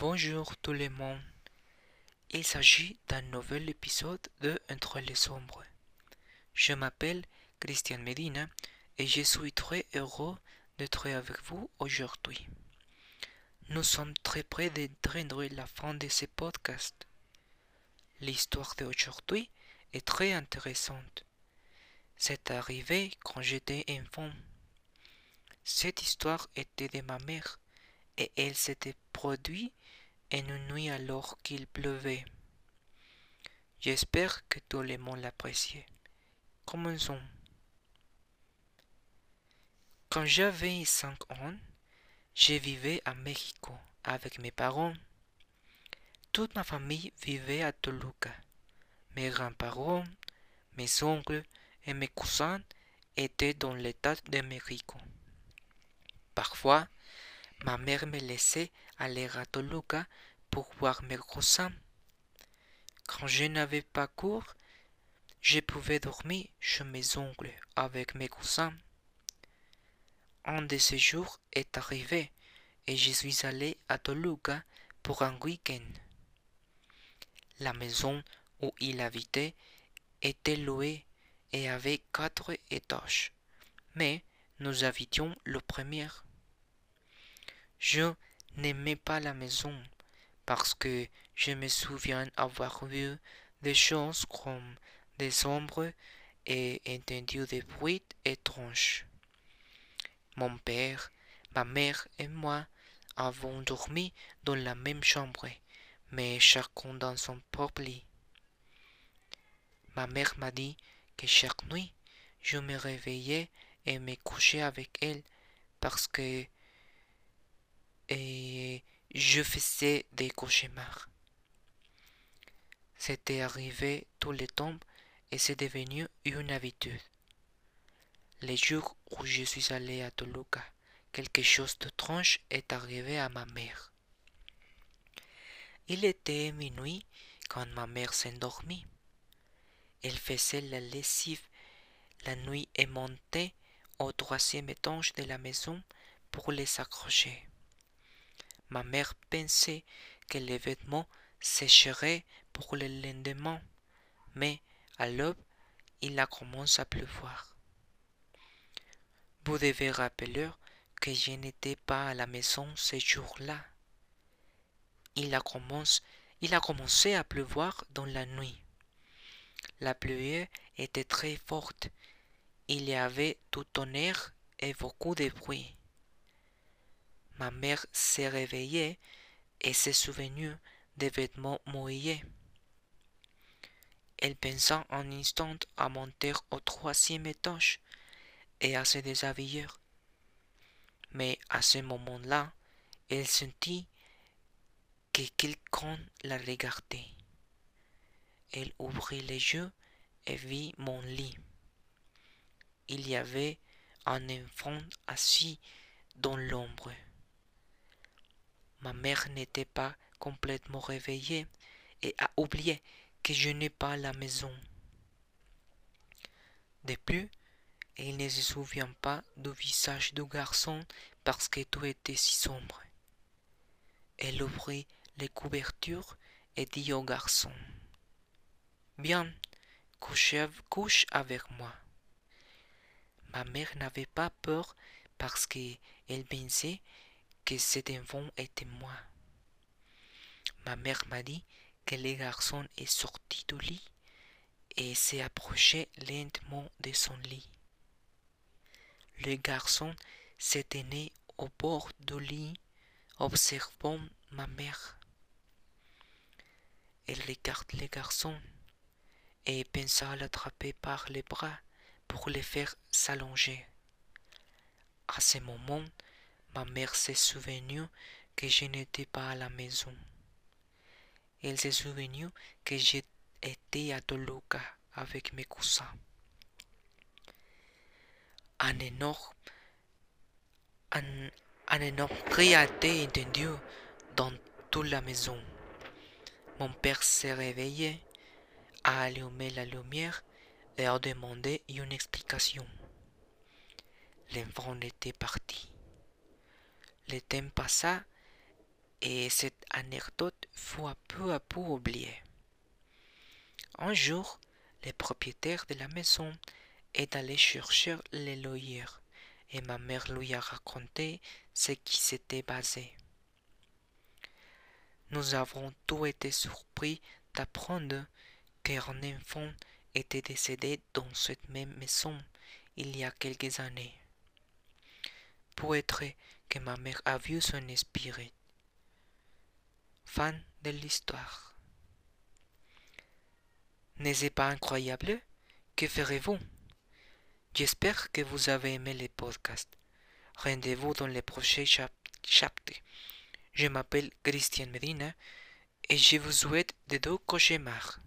Bonjour tout le monde. Il s'agit d'un nouvel épisode de Entre les ombres. Je m'appelle Christian Medina et je suis très heureux d'être avec vous aujourd'hui. Nous sommes très près d'atteindre la fin de ce podcast. L'histoire d'aujourd'hui est très intéressante. C'est arrivé quand j'étais enfant. Cette histoire était de ma mère et elle s'était produite une nuit alors qu'il pleuvait. J'espère que tout le monde l'appréciait. Commençons. Quand j'avais cinq ans, je vivais à Mexico avec mes parents. Toute ma famille vivait à Toluca. Mes grands-parents, mes oncles et mes cousins étaient dans l'état de Mexico. Parfois, ma mère me laissait aller à Toluca pour voir mes cousins. Quand je n'avais pas cours, je pouvais dormir chez mes oncles avec mes cousins. Un de ces jours est arrivé et je suis allé à Toluca pour un week-end. La maison où il habitait était louée et avait quatre étages, mais nous habitions le premier. Je n'aimais pas la maison parce que je me souviens avoir vu des choses comme des ombres et entendu des bruits étranges. Mon père, ma mère et moi avons dormi dans la même chambre, mais chacun dans son propre lit. Ma mère m'a dit que chaque nuit, je me réveillais et me couchais avec elle parce que et je faisais des cauchemars. C'était arrivé tous les temps et c'est devenu une habitude. Les jours où je suis allé à Toluca, quelque chose d'étrange est arrivé à ma mère. Il était minuit quand ma mère s'endormit. Elle faisait la lessive la nuit et montait au troisième étage de la maison pour les accrocher. Ma mère pensait que les vêtements sécheraient pour le lendemain, mais à l'aube, il a commencé à pleuvoir. Vous devez rappeler que je n'étais pas à la maison ce jour-là. Il a, commencé, il a commencé à pleuvoir dans la nuit. La pluie était très forte. Il y avait tout tonnerre et beaucoup de bruit. Ma mère s'est réveillée et s'est souvenue des vêtements mouillés. Elle pensa un instant à monter au troisième étage et à se déshabiller. Mais à ce moment-là, elle sentit que quelqu'un la regardait. Elle ouvrit les yeux et vit mon lit. Il y avait un enfant assis dans l'ombre. Ma mère n'était pas complètement réveillée et a oublié que je n'ai pas la maison. De plus, elle ne se souvient pas du visage du garçon parce que tout était si sombre. Elle ouvrit les couvertures et dit au garçon Bien, couche avec moi. Ma mère n'avait pas peur parce qu'elle pensait que cet enfant était moi. Ma mère m'a dit que le garçon est sorti du lit et s'est approché lentement de son lit. Le garçon s'est tenu au bord du lit, observant ma mère. Elle regarde le garçon et pensa l'attraper par les bras pour le faire s'allonger. À ce moment, Ma mère s'est souvenue que je n'étais pas à la maison. Elle s'est souvenue que j'étais à Toluca avec mes cousins. Un énorme, un, énorme cri a été entendu dans toute la maison. Mon père s'est réveillé, a allumé la lumière et a demandé une explication. L'enfant était parti. Le temps passa et c'est anecdote fut peu à peu oubliée. Un jour, le propriétaire de la maison est allé chercher le loyer et ma mère lui a raconté ce qui s'était passé. Nous avons tous été surpris d'apprendre qu'un enfant était décédé dans cette même maison il y a quelques années. Peut-être que ma mère a vu son esprit. Fin de l'histoire. N'est-ce pas incroyable? Que ferez-vous? J'espère que vous avez aimé le podcast. Rendez-vous dans le prochain chapitre. Je m'appelle Christian Medina et je vous souhaite de deux cauchemars.